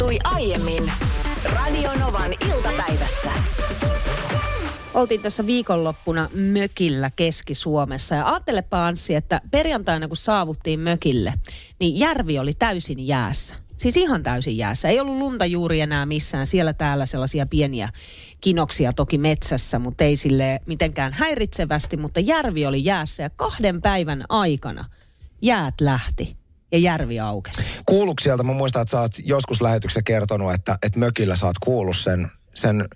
tapahtui aiemmin Radionovan iltapäivässä. Oltiin tuossa viikonloppuna mökillä Keski-Suomessa ja ajattelepa Anssi, että perjantaina kun saavuttiin mökille, niin järvi oli täysin jäässä. Siis ihan täysin jäässä. Ei ollut lunta juuri enää missään. Siellä täällä sellaisia pieniä kinoksia toki metsässä, mutta ei sille mitenkään häiritsevästi. Mutta järvi oli jäässä ja kahden päivän aikana jäät lähti ja järvi aukesi. Kuuluuko sieltä, mä muistan, että sä oot joskus lähetyksessä kertonut, että, että mökillä sä oot kuullut sen, sen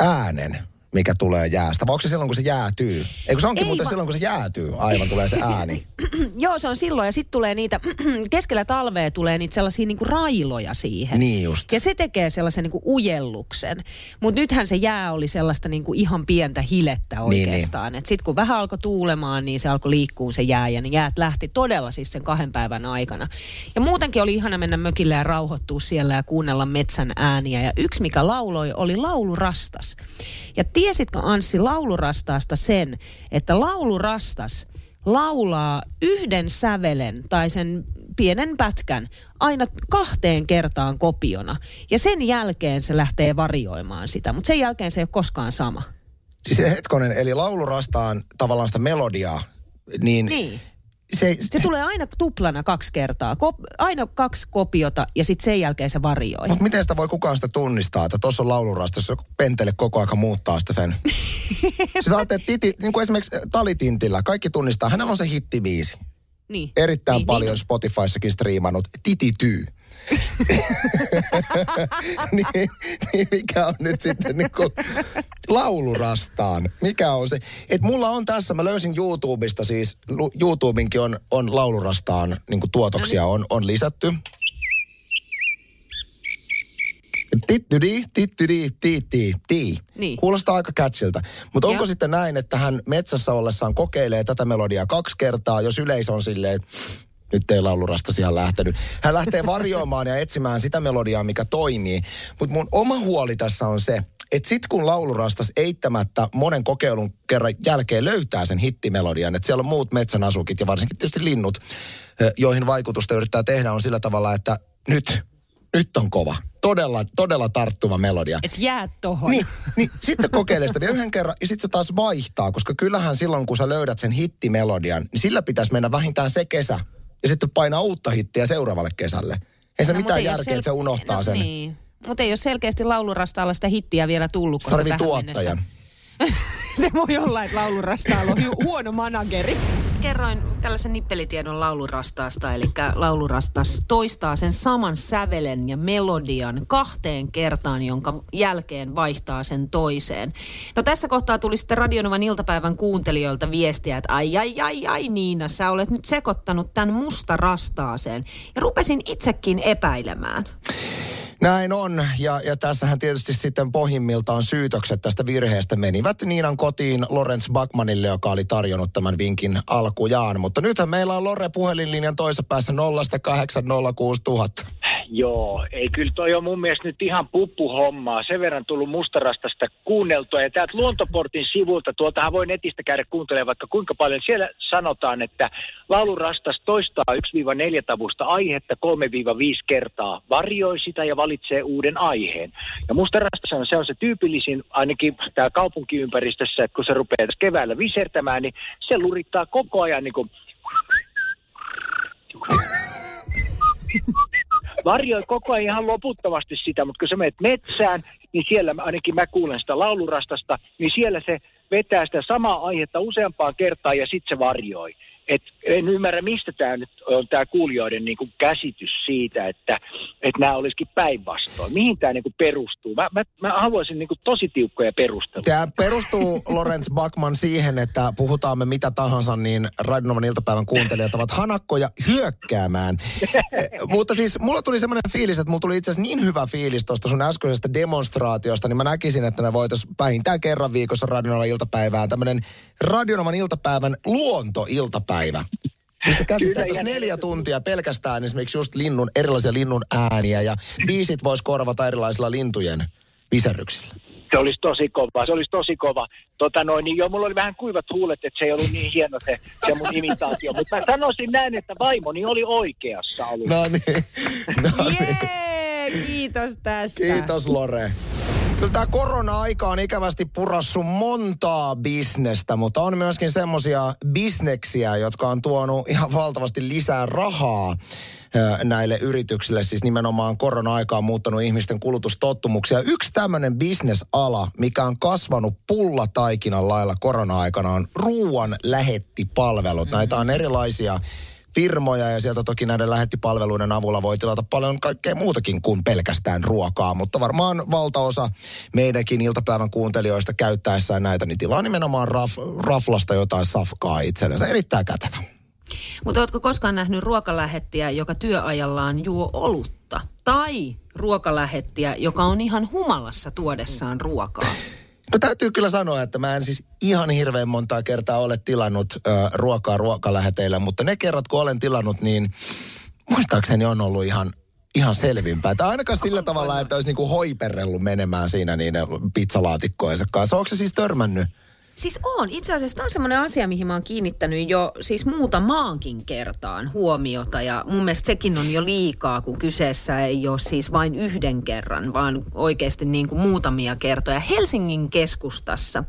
äänen, mikä tulee jäästä. Vai onko se silloin, kun se jäätyy? Eikö se onkin Ei muuten va- silloin, kun se jäätyy, aivan tulee se ääni. Joo, se on silloin. Ja sitten tulee niitä, keskellä talvea tulee niitä sellaisia niinku railoja siihen. Niin just. Ja se tekee sellaisen niinku ujelluksen. Mutta nythän se jää oli sellaista niinku ihan pientä hilettä niin. oikeastaan. Niin, Sitten kun vähän alkoi tuulemaan, niin se alkoi liikkuu se jää. Ja ne jäät lähti todella siis sen kahden päivän aikana. Ja muutenkin oli ihana mennä mökille ja rauhoittua siellä ja kuunnella metsän ääniä. Ja yksi, mikä lauloi, oli laulurastas. Ja tiesitkö Anssi laulurastaasta sen, että laulurastas laulaa yhden sävelen tai sen pienen pätkän aina kahteen kertaan kopiona. Ja sen jälkeen se lähtee varioimaan sitä, mutta sen jälkeen se ei ole koskaan sama. Siis hetkonen, eli laulurastaan tavallaan sitä melodiaa, niin, Niin. Se, Se tulee aina tuplana kaksi kertaa. Ko- aina kaksi kopiota ja sitten sen jälkeen se varioi. Mutta miten sitä voi kukaan sitä tunnistaa, että tuossa on laulurasta, jos pentele koko aika muuttaa sitä sen. siis ajattelet, titi, niin kuin esimerkiksi Talitintillä, kaikki tunnistaa, hänellä on se hittibiisi. Niin. Erittäin niin, paljon Niin, Spotifyssakin striimannut. Titi Tyy. Niin, niin, mikä on nyt sitten niin kuin laulurastaan? Mikä on se? Et mulla on tässä, mä löysin YouTubesta siis, YouTubinkin on, on laulurastaan niin kuin tuotoksia on, on lisätty. Tittydi, tittydi, tiitti, tii. Niin. Kuulostaa aika catchiltä. Mutta onko sitten näin, että hän metsässä ollessaan kokeilee tätä melodiaa kaksi kertaa, jos yleisö on silleen, nyt ei laulurastas ihan lähtenyt. Hän lähtee varjoimaan ja etsimään sitä melodiaa, mikä toimii. Mutta mun oma huoli tässä on se, että sit kun laulurastas eittämättä monen kokeilun kerran jälkeen löytää sen hittimelodian, että siellä on muut metsän asukit ja varsinkin tietysti linnut, joihin vaikutusta yrittää tehdä, on sillä tavalla, että nyt, nyt on kova. Todella, todella tarttuva melodia. Et jää tohon. Niin, niin sit se kokeilee sitä vielä yhden kerran ja sit se taas vaihtaa, koska kyllähän silloin kun sä löydät sen hittimelodian, niin sillä pitäisi mennä vähintään se kesä ja sitten painaa uutta hittiä seuraavalle kesälle. Ei se No, mitään järkeä, että se unohtaa no, sen. Niin. Mutta ei ole selkeästi laulurastaalla sitä hittiä vielä tullut, koska Tarvii tuottajan. se voi olla, että laulurastaalla on hu- huono manageri. Kerroin tällaisen nippelitiedon laulurastaasta, eli laulurastas toistaa sen saman sävelen ja melodian kahteen kertaan, jonka jälkeen vaihtaa sen toiseen. No tässä kohtaa tuli sitten Radionovan iltapäivän kuuntelijoilta viestiä, että ai ai ai ai Niina, sä olet nyt sekoittanut tämän musta rastaaseen. Ja rupesin itsekin epäilemään. Näin on, ja, ja tässähän tietysti sitten pohjimmiltaan syytökset tästä virheestä menivät Niinan kotiin Lorenz Backmanille, joka oli tarjonnut tämän vinkin alkujaan. Mutta nythän meillä on Lore puhelinlinjan toisessa päässä 0806000. Joo, ei kyllä toi on mun mielestä nyt ihan puppuhommaa. Sen verran tullut mustarastasta kuunneltua. Ja täältä Luontoportin sivulta, tuoltahan voi netistä käydä kuuntelemaan vaikka kuinka paljon. Siellä sanotaan, että laulurastas toistaa 1-4 tavusta aihetta 3-5 kertaa. Varioi sitä ja valitsee uuden aiheen. Ja mustarastas on se, on se tyypillisin, ainakin täällä kaupunkiympäristössä, että kun se rupeaa keväällä visertämään, niin se lurittaa koko ajan niin kuin varjoi koko ajan ihan loputtomasti sitä, mutta kun sä menet metsään, niin siellä ainakin mä kuulen sitä laulurastasta, niin siellä se vetää sitä samaa aihetta useampaan kertaan ja sitten se varjoi. Et en ymmärrä, mistä tämä nyt on tämä kuulijoiden niinku käsitys siitä, että et nämä olisikin päinvastoin. Mihin tämä niinku perustuu? Mä, mä, mä haluaisin niinku tosi tiukkoja perusteluja. Tämä perustuu Lorenz Backman siihen, että puhutaan me mitä tahansa, niin Radionovan iltapäivän kuuntelijat ovat hanakkoja hyökkäämään. Eh, Mutta siis mulla tuli semmoinen fiilis, että mulla tuli itse asiassa niin hyvä fiilis tuosta sun äskeisestä demonstraatiosta, niin mä näkisin, että me voitaisiin vähintään kerran viikossa Radionovan iltapäivään tämmöinen Radionovan iltapäivän luontoiltapäivä. Missä käsiteltäisiin ihan neljä tuntia pelkästään esimerkiksi just linnun, erilaisia linnun ääniä ja biisit vois korvata erilaisilla lintujen viserryksillä. Se olisi tosi kova, se olisi tosi kova. Tota noin, niin joo, mulla oli vähän kuivat huulet, että se ei ollut niin hieno se, se mun imitaatio. Mutta mä sanoisin näin, että vaimoni oli oikeassa ollut. No niin. No niin. Jee, Kiitos tästä. Kiitos Lore. Kyllä tämä korona-aika on ikävästi purassu montaa bisnestä, mutta on myöskin semmoisia bisneksiä, jotka on tuonut ihan valtavasti lisää rahaa näille yrityksille. Siis nimenomaan korona-aika on muuttanut ihmisten kulutustottumuksia. Yksi tämmöinen bisnesala, mikä on kasvanut pullataikinan lailla korona-aikana, on ruoan lähettipalvelut. Näitä on erilaisia firmoja ja sieltä toki näiden lähettipalveluiden avulla voi tilata paljon kaikkea muutakin kuin pelkästään ruokaa, mutta varmaan valtaosa meidänkin iltapäivän kuuntelijoista käyttäessään näitä, niin tilaa nimenomaan raf, raflasta jotain safkaa itsellensä. Erittäin kätevä. Mutta oletko koskaan nähnyt ruokalähettiä, joka työajallaan juo olutta? Tai ruokalähettiä, joka on ihan humalassa tuodessaan ruokaa? No täytyy kyllä sanoa, että mä en siis ihan hirveän montaa kertaa ole tilannut ö, ruokaa ruokaläheteillä, mutta ne kerrat kun olen tilannut, niin muistaakseni on ollut ihan, ihan selvimpää. Tai ainakaan sillä tavalla, että olisi niinku hoiperellut menemään siinä niiden pizzalaatikkojensa kanssa. Onko se siis törmännyt? Siis on. Itse asiassa tämä on semmoinen asia, mihin mä oon kiinnittänyt jo siis muutamaankin kertaan huomiota. Ja mun mielestä sekin on jo liikaa, kun kyseessä ei ole siis vain yhden kerran, vaan oikeasti niin kuin muutamia kertoja. Helsingin keskustassa,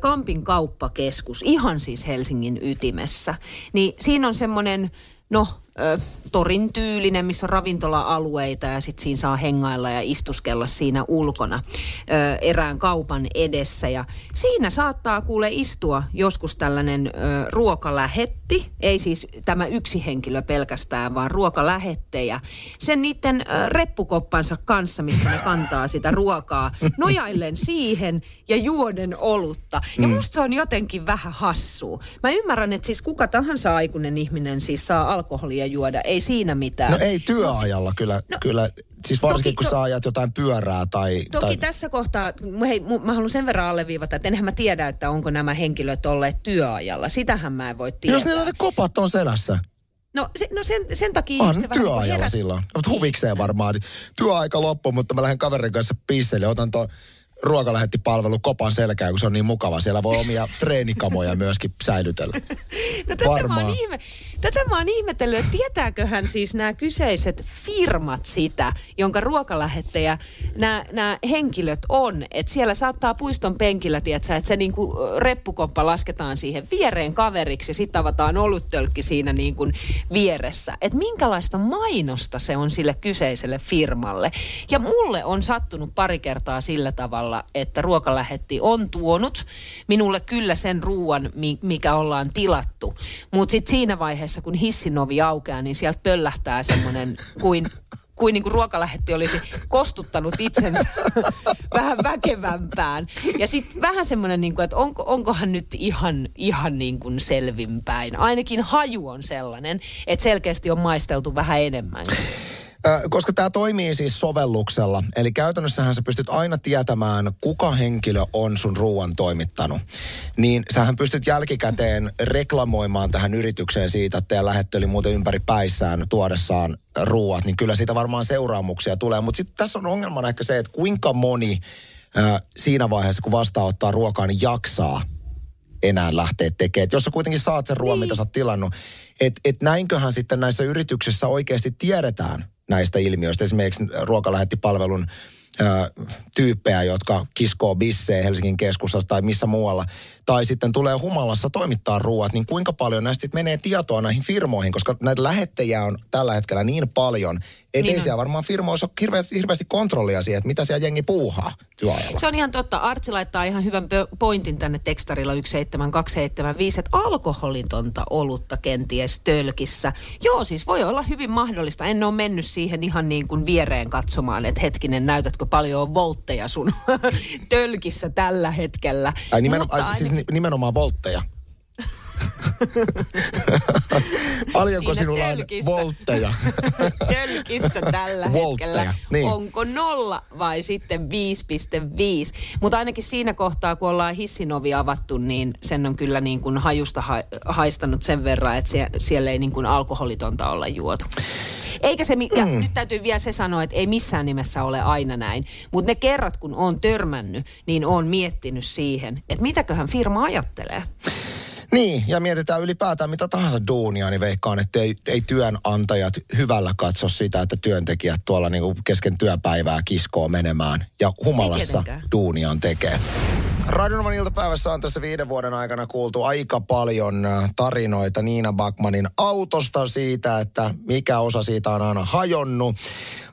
Kampin kauppakeskus, ihan siis Helsingin ytimessä, niin siinä on semmoinen, no ö, torin tyylinen, missä on ravintola-alueita ja sitten siinä saa hengailla ja istuskella siinä ulkona ö, erään kaupan edessä. Ja siinä saattaa kuule istua joskus tällainen ö, ruokalähetti, ei siis tämä yksi henkilö pelkästään, vaan ruokalähettejä. Sen niiden ö, reppukoppansa kanssa, missä ne kantaa sitä ruokaa, nojaillen siihen ja juoden olutta. Ja musta se on jotenkin vähän hassua. Mä ymmärrän, että siis kuka tahansa aikuinen ihminen siis saa alkoholia juoda, ei siinä mitään. No ei työajalla kyllä, no, kyllä siis varsinkin toki, kun to, sä ajat jotain pyörää tai... Toki tai... tässä kohtaa, hei, mä haluan sen verran alleviivata, että enhän mä tiedä, että onko nämä henkilöt olleet työajalla. Sitähän mä en voi tietää. Jos niillä ne kopat on selässä. No, se, no sen, sen takia... Se vähän työajalla niin herät... silloin. Huvikseen varmaan. Työaika loppu, mutta mä lähden kaverin kanssa pisselle. Otan tuon ruokalähettipalvelu kopan selkään, kun se on niin mukava. Siellä voi omia treenikamoja myöskin säilytellä. No tätä mä, oon ihme, tätä mä oon ihmetellyt, että tietääköhän siis nämä kyseiset firmat sitä, jonka ruokalähettäjä nämä, nämä henkilöt on. Että siellä saattaa puiston penkillä, tiedätkö, että se niinku reppukoppa lasketaan siihen viereen kaveriksi ja sitten avataan oluttölkki siinä niin kuin vieressä. Että minkälaista mainosta se on sille kyseiselle firmalle. Ja mulle on sattunut pari kertaa sillä tavalla, että ruokalähetti on tuonut minulle kyllä sen ruoan, mikä ollaan tilattu. Mutta sitten siinä vaiheessa, kun hissinovi aukeaa, niin sieltä pöllähtää semmoinen kuin kuin, niin kuin ruokalähetti olisi kostuttanut itsensä vähän väkevämpään. Ja sitten vähän semmoinen, niin että onko, onkohan nyt ihan, ihan niin kuin selvinpäin. Ainakin haju on sellainen, että selkeästi on maisteltu vähän enemmän koska tämä toimii siis sovelluksella, eli käytännössähän sä pystyt aina tietämään, kuka henkilö on sun ruoan toimittanut, niin sähän pystyt jälkikäteen reklamoimaan tähän yritykseen siitä, että teidän lähettö oli muuten ympäri päissään tuodessaan ruoat, niin kyllä siitä varmaan seuraamuksia tulee. Mutta sitten tässä on ongelmana ehkä se, että kuinka moni äh, siinä vaiheessa, kun vastaanottaa ruokaa, niin jaksaa enää lähteä tekemään. Et jos sä kuitenkin saat sen ruoan, niin. mitä sä oot tilannut, että et näinköhän sitten näissä yrityksissä oikeasti tiedetään, näistä ilmiöistä. Esimerkiksi ruokalähettipalvelun tyyppejä, jotka kiskoo bissejä Helsingin keskustassa tai missä muualla, tai sitten tulee humalassa toimittaa ruoat, niin kuinka paljon näistä menee tietoa näihin firmoihin, koska näitä lähettejä on tällä hetkellä niin paljon, ettei niin siellä varmaan firmoissa ole hirveästi, hirveästi kontrollia siihen, että mitä siellä jengi puuhaa työajalla. Se on ihan totta. Artsi laittaa ihan hyvän pointin tänne tekstarilla 17275, että alkoholitonta olutta kenties tölkissä. Joo, siis voi olla hyvin mahdollista. En ole mennyt siihen ihan niin kuin viereen katsomaan, että hetkinen, näytätkö paljon on voltteja sun tölkissä tällä hetkellä. Ai nimenomaan, Mutta siis nimenomaan voltteja. Paljonko Siinä sinulla tölkissä. on voltteja? Tölkissä tällä hetkellä. Niin. Onko nolla vai sitten 5,5? Mutta ainakin siinä kohtaa, kun ollaan hissinovi avattu, niin sen on kyllä niin kuin hajusta ha- haistanut sen verran, että sie- siellä ei niin kuin alkoholitonta olla juotu. Eikä se, ja mm. nyt täytyy vielä se sanoa, että ei missään nimessä ole aina näin. Mutta ne kerrat, kun on törmännyt, niin on miettinyt siihen, että mitäköhän firma ajattelee. Niin, ja mietitään ylipäätään mitä tahansa duunia, niin veikkaan, että ei, ei työnantajat hyvällä katso sitä, että työntekijät tuolla niinku kesken työpäivää kiskoo menemään ja humalassa duuniaan tekee. Radionovan iltapäivässä on tässä viiden vuoden aikana kuultu aika paljon äh, tarinoita Niina Backmanin autosta siitä, että mikä osa siitä on aina hajonnut.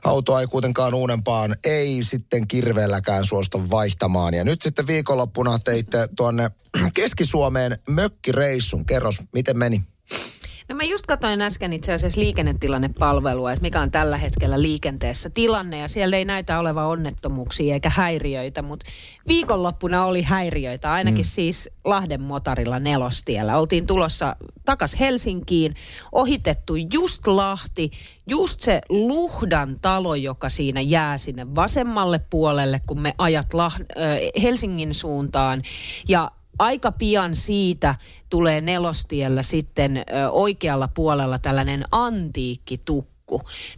Autoa ei kuitenkaan uudempaan, ei sitten kirveelläkään suostu vaihtamaan. Ja nyt sitten viikonloppuna teitte tuonne Keski-Suomeen mökkireissun. Kerros, miten meni? No mä just katsoin äsken itse asiassa liikennetilannepalvelua, että mikä on tällä hetkellä liikenteessä tilanne ja siellä ei näytä olevan onnettomuuksia eikä häiriöitä, mutta viikonloppuna oli häiriöitä, ainakin mm. siis Lahden motarilla nelostiellä. Oltiin tulossa takas Helsinkiin, ohitettu just Lahti, just se Luhdan talo, joka siinä jää sinne vasemmalle puolelle, kun me ajat Lah- äh, Helsingin suuntaan ja aika pian siitä tulee nelostiellä sitten ö, oikealla puolella tällainen antiikkitukku.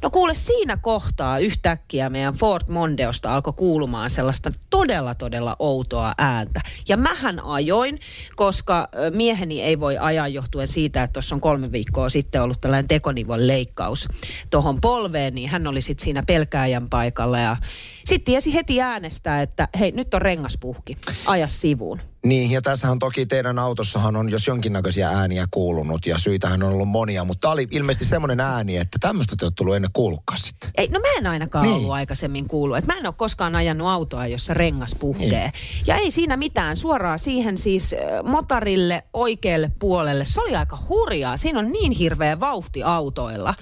No kuule siinä kohtaa yhtäkkiä meidän Ford Mondeosta alkoi kuulumaan sellaista todella todella outoa ääntä. Ja mähän ajoin, koska mieheni ei voi ajaa johtuen siitä, että tuossa on kolme viikkoa sitten ollut tällainen tekonivon leikkaus tuohon polveen, niin hän oli sitten siinä pelkääjän paikalla ja sitten tiesi heti äänestää, että hei nyt on rengas puhki, aja sivuun. Niin, ja tässähän toki teidän autossahan on jos jonkinnäköisiä ääniä kuulunut ja syitähän on ollut monia, mutta tämä oli ilmeisesti semmoinen ääni, että tämmöistä te olette tullut ennen kuullutkaan sitten. Ei, no mä en ainakaan Niin. ollut aikaisemmin kuullut. Et mä en ole koskaan ajanut autoa, jossa rengas puhkee. Niin. Ja ei siinä mitään. Suoraan siihen siis motarille oikealle puolelle. Se oli aika hurjaa. Siinä on niin hirveä vauhti autoilla.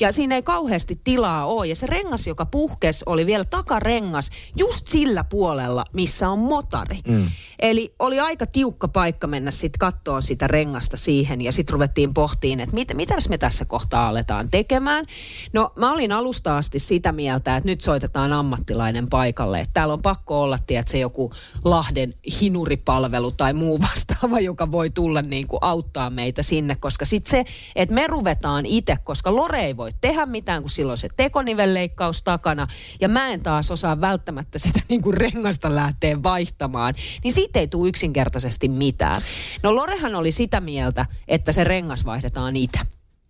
Ja siinä ei kauheasti tilaa ole. Ja se rengas, joka puhkes, oli vielä takarengas just sillä puolella, missä on motari. Mm. Eli oli aika tiukka paikka mennä sitten kattoon sitä rengasta siihen. Ja sitten ruvettiin pohtiin, että mit, mitäs me tässä kohtaa aletaan tekemään. No mä olin alusta asti sitä mieltä, että nyt soitetaan ammattilainen paikalle. Että täällä on pakko olla, tiedätkö, joku Lahden hinuripalvelu tai muu vastaava, joka voi tulla niin kuin auttaa meitä sinne. Koska sitten se, että me ruvetaan itse, koska Lore ei voi tehdä mitään, kun silloin se tekonivelleikkaus takana. Ja mä en taas osaa välttämättä sitä niin kuin rengasta lähteä vaihtamaan. Niin siitä ei tule yksinkertaisesti mitään. No Lorehan oli sitä mieltä, että se rengas vaihdetaan itse.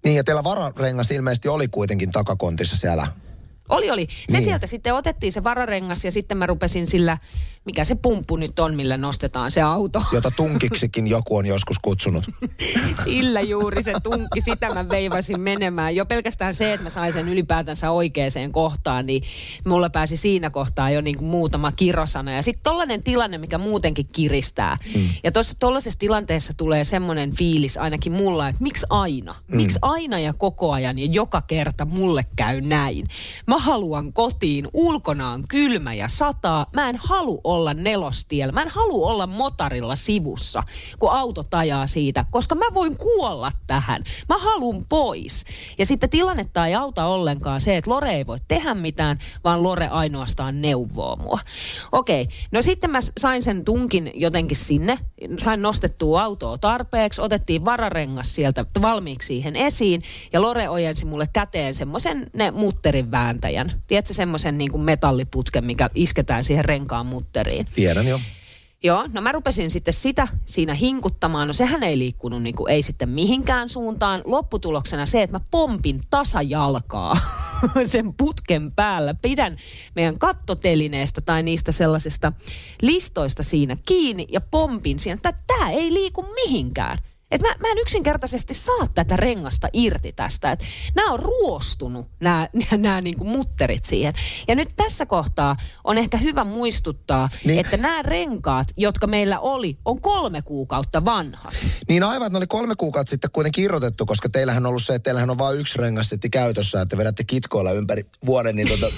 Niin, ja teillä vararengas ilmeisesti oli kuitenkin takakontissa siellä. Oli, oli. Se Niin. sieltä sitten otettiin se vararengas ja sitten mä rupesin sillä, mikä se pumppu nyt on, millä nostetaan se auto. jota tunkiksikin joku on joskus kutsunut. Sillä juuri se tunkki, sitä mä veivasin menemään. Jo pelkästään se, että mä sain sen ylipäätänsä oikeaan kohtaan, niin mulla pääsi siinä kohtaa jo niin kuin muutama kirosana. Ja sitten tollainen tilanne, mikä muutenkin kiristää. Mm. Ja tuossa tollaisessa tilanteessa tulee semmoinen fiilis ainakin mulla, että miksi aina? Mm. Miksi aina ja koko ajan ja joka kerta mulle käy näin? Mä haluan kotiin, ulkona on kylmä ja sataa. Mä en halu olla nelostiellä. Mä en halu olla motarilla sivussa, kun auto ajaa siitä, koska mä voin kuolla tähän. Mä haluan pois. Ja sitten tilannetta ei auta ollenkaan se, että Lore ei voi tehdä mitään, vaan Lore ainoastaan neuvoo mua. Okei, no sitten mä sain sen tunkin jotenkin sinne, sain nostettua autoa tarpeeksi, otettiin vararengas sieltä valmiiksi siihen esiin, ja Lore ojensi mulle käteen semmoisen ne mutterin vääntäjän. Tiedätkö semmoisen niin kuin metalliputken, mikä isketään siihen renkaan mutteriin? Tiedän jo. Joo, no mä rupesin sitten sitä siinä hinkuttamaan. No sehän ei liikkunut niin kuin, ei sitten mihinkään suuntaan. Lopputuloksena se, että mä pompin tasajalkaa sen putken päällä. Pidän meidän kattotelineestä tai niistä sellaisista listoista siinä kiinni ja pompin siinä, tämä ei liiku mihinkään. Et mä, mä en yksinkertaisesti saa tätä rengasta irti tästä. Et nämä on ruostunut, nämä, nämä niinku mutterit siihen. Ja nyt tässä kohtaa on ehkä hyvä muistuttaa, Niin. niin. että nämä renkaat, jotka meillä oli, on kolme kuukautta vanhat. Niin aivan, että ne oli kolme kuukautta sitten kuitenkin irrotettu, koska teillähän on ollut se, että teillähän on vain yksi rengassetti käytössä, että vedätte kitkoilla ympäri vuoden, niin tota,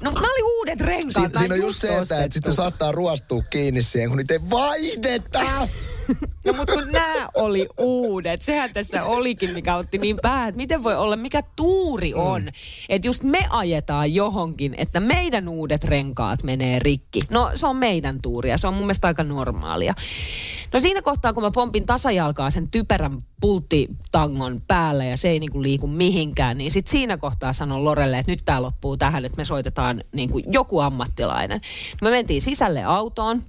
No nämä oli uudet renkaat. siinä, nää siinä on just se, että, että sitten saattaa ruostua kiinni siihen, kun niitä ei vaihdeta. No mutta kun nämä oli uudet, sehän tässä olikin, mikä otti niin päähän, että miten voi olla, mikä tuuri on. Mm. Että just me ajetaan johonkin, että meidän uudet renkaat menee rikki. No se on meidän tuuria, se on mun mielestä aika normaalia. No siinä kohtaa, kun mä pompin tasajalkaa sen typerän pulttitangon päälle ja se ei niinku liiku mihinkään, niin sit siinä kohtaa sanon Lorelle, että nyt tää loppuu tähän, että me soitetaan niinku joku ammattilainen. Me mentiin sisälle autoon,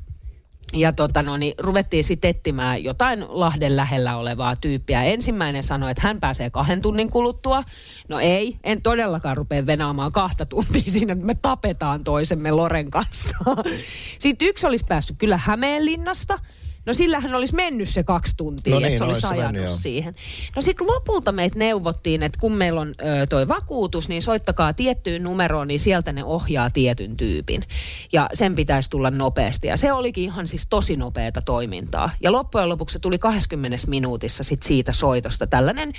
Ja tota no, niin ruvettiin sitten etsimään jotain Lahden lähellä olevaa tyyppiä. Ensimmäinen sanoi, että hän pääsee kahden tunnin kuluttua. No ei, en todellakaan rupea venaamaan kahta tuntia siinä, että me tapetaan toisemme Loren kanssa. Sitten yksi olisi päässyt kyllä Hämeenlinnasta – No sillähän olisi mennyt se kaksi tuntia, No niin, että se olisi olisi ajanut mennyt, joo. siihen. No sitten lopulta meitä neuvottiin, että kun meillä on ö, toi vakuutus, niin soittakaa tiettyyn numeroon, niin sieltä ne ohjaa tietyn tyypin. Ja sen pitäisi tulla nopeasti. Ja se olikin ihan siis tosi nopeata toimintaa. Ja loppujen lopuksi se tuli 20 minuutissa sit siitä soitosta. Tällainen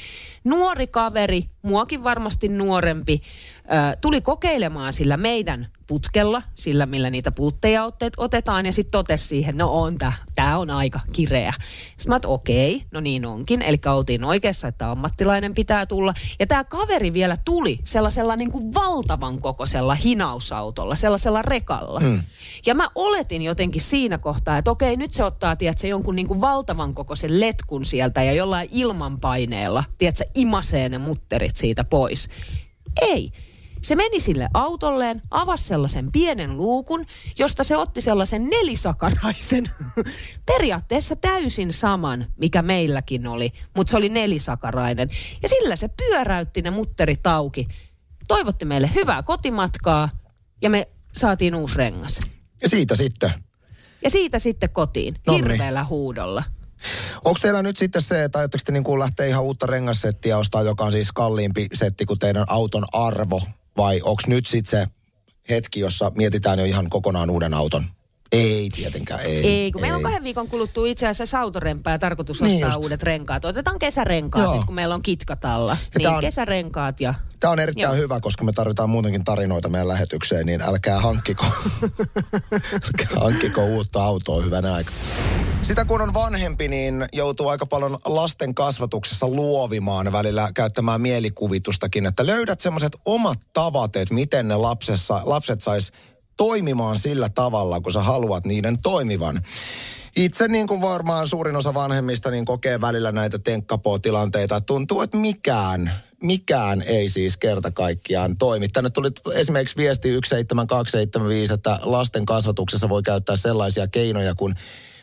nuori kaveri, muakin varmasti nuorempi, tuli kokeilemaan sillä meidän putkella, sillä millä niitä pultteja otet, otetaan ja sitten totesi siihen, no on tää, tää on aika kireä. Sitten mä okei, no niin onkin, eli oltiin oikeassa, että ammattilainen pitää tulla. Ja tämä kaveri vielä tuli sellaisella niin kuin valtavan kokoisella hinausautolla, sellaisella rekalla. Mm. Ja mä oletin jotenkin siinä kohtaa, että okei, nyt se ottaa, tiedätkö, jonkun niin kuin valtavan kokoisen letkun sieltä ja jollain ilmanpaineella, tiedätkö, imasee ne mutterit siitä pois. Ei. Se meni sille autolleen, avasi sellaisen pienen luukun, josta se otti sellaisen nelisakaraisen, periaatteessa täysin saman, mikä meilläkin oli, mutta se oli nelisakarainen. Ja sillä se pyöräytti ne mutterit auki, toivotti meille hyvää kotimatkaa ja me saatiin uusi rengas. Ja siitä sitten. Ja siitä sitten kotiin, Nonni. hirveällä huudolla. Onko teillä nyt sitten se, että aiotteko te niin lähteä ihan uutta rengassettiä ostaa, joka on siis kalliimpi setti kuin teidän auton arvo? Vai onko nyt sitten se hetki, jossa mietitään jo ihan kokonaan uuden auton? Ei tietenkään, ei. Ei, kun meillä on kahden viikon kuluttua itse asiassa autorempää ja tarkoitus Niin ostaa just. uudet renkaat. Otetaan kesärenkaat Joo. nyt, kun meillä on kitkatalla. Ja Niin on- kesärenkaat ja... Tämä on erittäin Joo. hyvä, koska me tarvitaan muutenkin tarinoita meidän lähetykseen, niin älkää hankkiko, älkää hankkiko uutta autoa hyvänä aika. Sitä kun on vanhempi, niin joutuu aika paljon lasten kasvatuksessa luovimaan välillä käyttämään mielikuvitustakin, että löydät semmoiset omat tavat, että miten ne lapsessa, lapset sais toimimaan sillä tavalla, kun sä haluat niiden toimivan. Itse niin kuin varmaan suurin osa vanhemmista niin kokee välillä näitä tenkkapoo-tilanteita. Tuntuu, että mikään, mikään ei siis kerta kaikkiaan toimi. Tänne tuli esimerkiksi viesti 17275, että lasten kasvatuksessa voi käyttää sellaisia keinoja kuin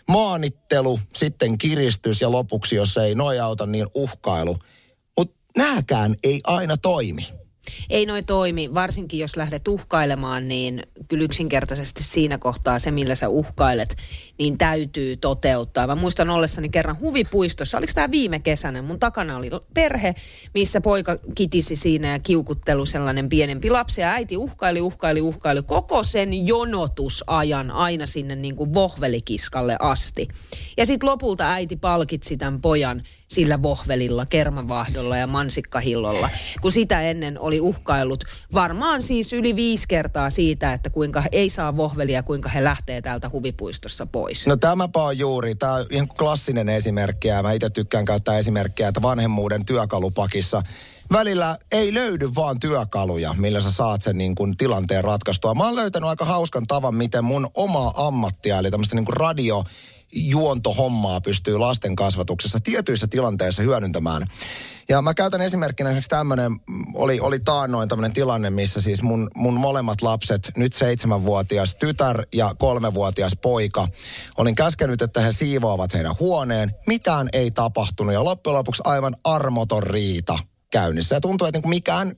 maanittelu, sitten kiristys ja lopuksi, jos ei nojauta, niin uhkailu. Mutta nääkään ei aina toimi. Ei noi toimi, varsinkin jos lähdet uhkailemaan, niin kyllä yksinkertaisesti siinä kohtaa se, millä sä uhkailet, niin täytyy toteuttaa. Mä muistan ollessani kerran huvipuistossa, oliko tämä viime kesänä, mun takana oli perhe, missä poika kitisi siinä ja kiukuttelu sellainen pienempi lapsi ja äiti uhkaili, uhkaili, uhkaili koko sen jonotusajan aina sinne niin kuin vohvelikiskalle asti. Ja sitten lopulta äiti palkitsi tämän pojan sillä vohvelilla, kermavahdolla ja mansikkahillolla, kun sitä ennen oli uhkailut varmaan siis yli viisi kertaa siitä, että kuinka ei saa vohvelia, kuinka he lähtee täältä huvipuistossa pois. No tämäpä on juuri, tämä on ihan klassinen esimerkki ja mä itse tykkään käyttää esimerkkiä, että vanhemmuuden työkalupakissa välillä ei löydy vaan työkaluja, millä sä saat sen niin kuin tilanteen ratkaistua. Mä oon löytänyt aika hauskan tavan, miten mun omaa ammattia, eli tämmöistä niin kuin radio juontohommaa pystyy lasten kasvatuksessa tietyissä tilanteissa hyödyntämään. Ja mä käytän esimerkkinä esimerkiksi tämmöinen, oli, oli taannoin tämmöinen tilanne, missä siis mun, mun molemmat lapset, nyt seitsemänvuotias tytär ja kolmevuotias poika, olin käskenyt, että he siivoavat heidän huoneen. Mitään ei tapahtunut ja loppujen lopuksi aivan armoton riita käynnissä. Ja tuntuu, että niin mikään,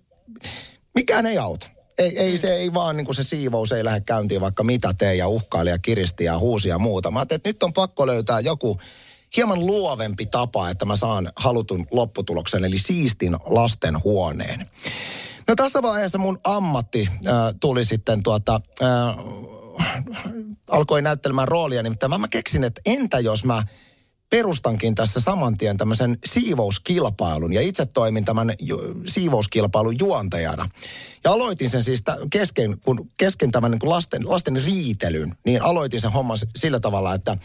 mikään ei auta. Ei, ei se ei vaan niin kuin se siivous ei lähde käyntiin vaikka mitä tee ja uhkaili ja kiristi ja huusi ja muuta. Mä että nyt on pakko löytää joku hieman luovempi tapa, että mä saan halutun lopputuloksen, eli siistin lasten huoneen. No tässä vaiheessa mun ammatti äh, tuli sitten tuota, äh, alkoi näyttelemään roolia, nimittäin mä, mä keksin, että entä jos mä perustankin tässä saman tien tämmöisen siivouskilpailun ja itse toimin tämän ju- siivouskilpailun juontajana. Ja aloitin sen siis tä- kesken, kun kesken tämän niin kuin lasten, lasten riitelyn, niin aloitin sen homman sillä tavalla, että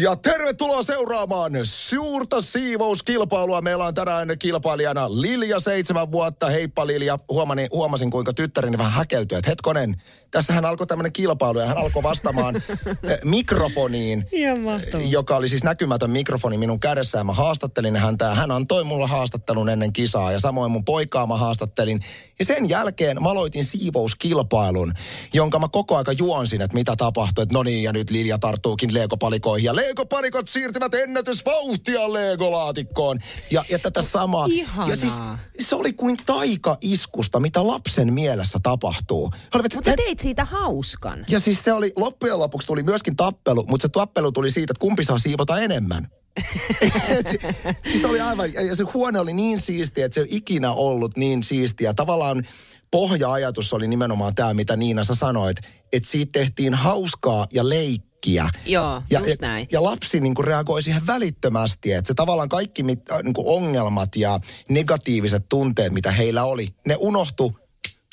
ja tervetuloa seuraamaan suurta siivouskilpailua. Meillä on tänään kilpailijana Lilja, seitsemän vuotta. Heippa Lilja. Huomasin, huomasin kuinka tyttäreni vähän häkeltyi, että hetkonen, tässähän alkoi tämmöinen kilpailu ja hän alkoi vastaamaan eh, mikrofoniin Ihan mahtavaa. joka oli siis näkymätön mikrofoni minun kädessä ja mä haastattelin häntä ja hän antoi mulle haastattelun ennen kisaa ja samoin mun poikaa mä haastattelin. Ja sen jälkeen mä aloitin siivouskilpailun, jonka mä koko aika juonsin, että mitä tapahtui. Että no niin, ja nyt Lilja tarttuukin Lego-palikoihin ja Lego-palikot siirtyvät ennätysvauhtia Lego-laatikkoon. Ja, ja tätä samaa. Ihanaa. Ja siis se oli kuin taika-iskusta, mitä lapsen mielessä tapahtuu. Olivat, Mutta sä teit siitä hauskan. ja siis se oli, loppujen lopuksi tuli myöskin tappelu, mutta se tappelu tuli siitä, että kumpi saa siivota enemmän. Siis oli aivan, ja se huone oli niin siistiä, että se ei ikinä ollut niin siistiä. Tavallaan pohja-ajatus oli nimenomaan tämä, mitä Niina sä sanoit, että siitä tehtiin hauskaa ja leikkiä. Joo, ja, just ja, näin. ja lapsi niin kuin reagoi siihen välittömästi, että se tavallaan kaikki mit, äh, niin kuin ongelmat ja negatiiviset tunteet, mitä heillä oli, ne unohtu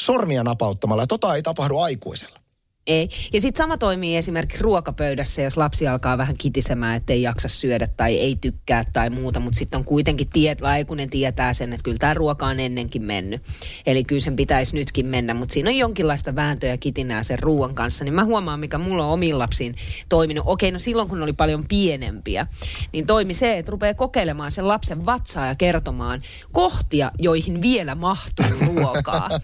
sormia napauttamalla. Ja tota ei tapahdu aikuisella. Ei. Ja sitten sama toimii esimerkiksi ruokapöydässä, jos lapsi alkaa vähän kitisemään, että ei jaksa syödä tai ei tykkää tai muuta, mutta sitten on kuitenkin tiet, aikuinen tietää sen, että kyllä tämä ruoka on ennenkin mennyt. Eli kyllä sen pitäisi nytkin mennä, mutta siinä on jonkinlaista vääntöä ja kitinää sen ruoan kanssa. Niin mä huomaan, mikä mulla on omiin lapsiin toiminut. Okei, no silloin kun ne oli paljon pienempiä, niin toimi se, että rupeaa kokeilemaan sen lapsen vatsaa ja kertomaan kohtia, joihin vielä mahtuu ruokaa.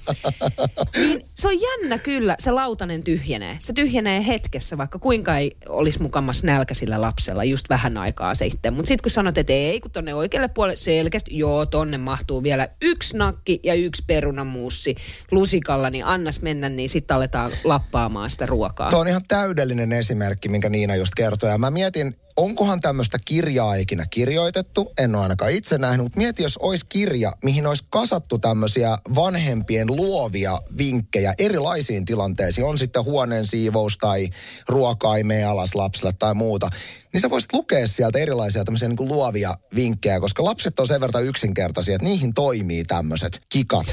niin se on jännä kyllä, se lautanen tyhjenee. Se tyhjenee hetkessä, vaikka kuinka ei olisi mukamas nälkä sillä lapsella just vähän aikaa sitten. Mutta sitten kun sanot, että ei, kun tonne oikealle puolelle selkeästi, joo, tonne mahtuu vielä yksi nakki ja yksi perunamuussi lusikalla, niin annas mennä, niin sitten aletaan lappaamaan sitä ruokaa. Tuo on ihan täydellinen esimerkki, minkä Niina just kertoi. Ja mä mietin, onkohan tämmöistä kirjaa ikinä kirjoitettu, en ole ainakaan itse nähnyt, mutta mieti, jos olisi kirja, mihin olisi kasattu tämmöisiä vanhempien luovia vinkkejä erilaisiin tilanteisiin, on sitten huoneen siivous tai ruoka ei mene alas lapsille tai muuta, niin sä voisit lukea sieltä erilaisia tämmöisiä niin luovia vinkkejä, koska lapset on sen verran yksinkertaisia, että niihin toimii tämmöiset kikat.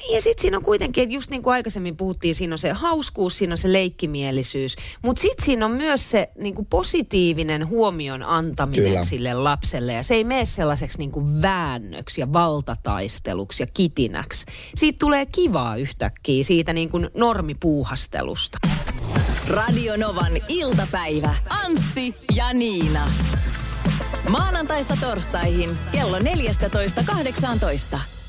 Niin, Ja sitten siinä on kuitenkin, että just niin kuin aikaisemmin puhuttiin, siinä on se hauskuus, siinä on se leikkimielisyys. Mutta sitten siinä on myös se niin kuin positiivinen huomion antaminen Kyllä. Sille lapselle. Ja se ei mene sellaiseksi niin kuin väännöksi ja valtataisteluksi ja kitinäksi. Siitä tulee kivaa yhtäkkiä siitä niin kuin normipuuhastelusta. Radio Novan iltapäivä. Anssi ja Niina. Maanantaista torstaihin kello 14.18.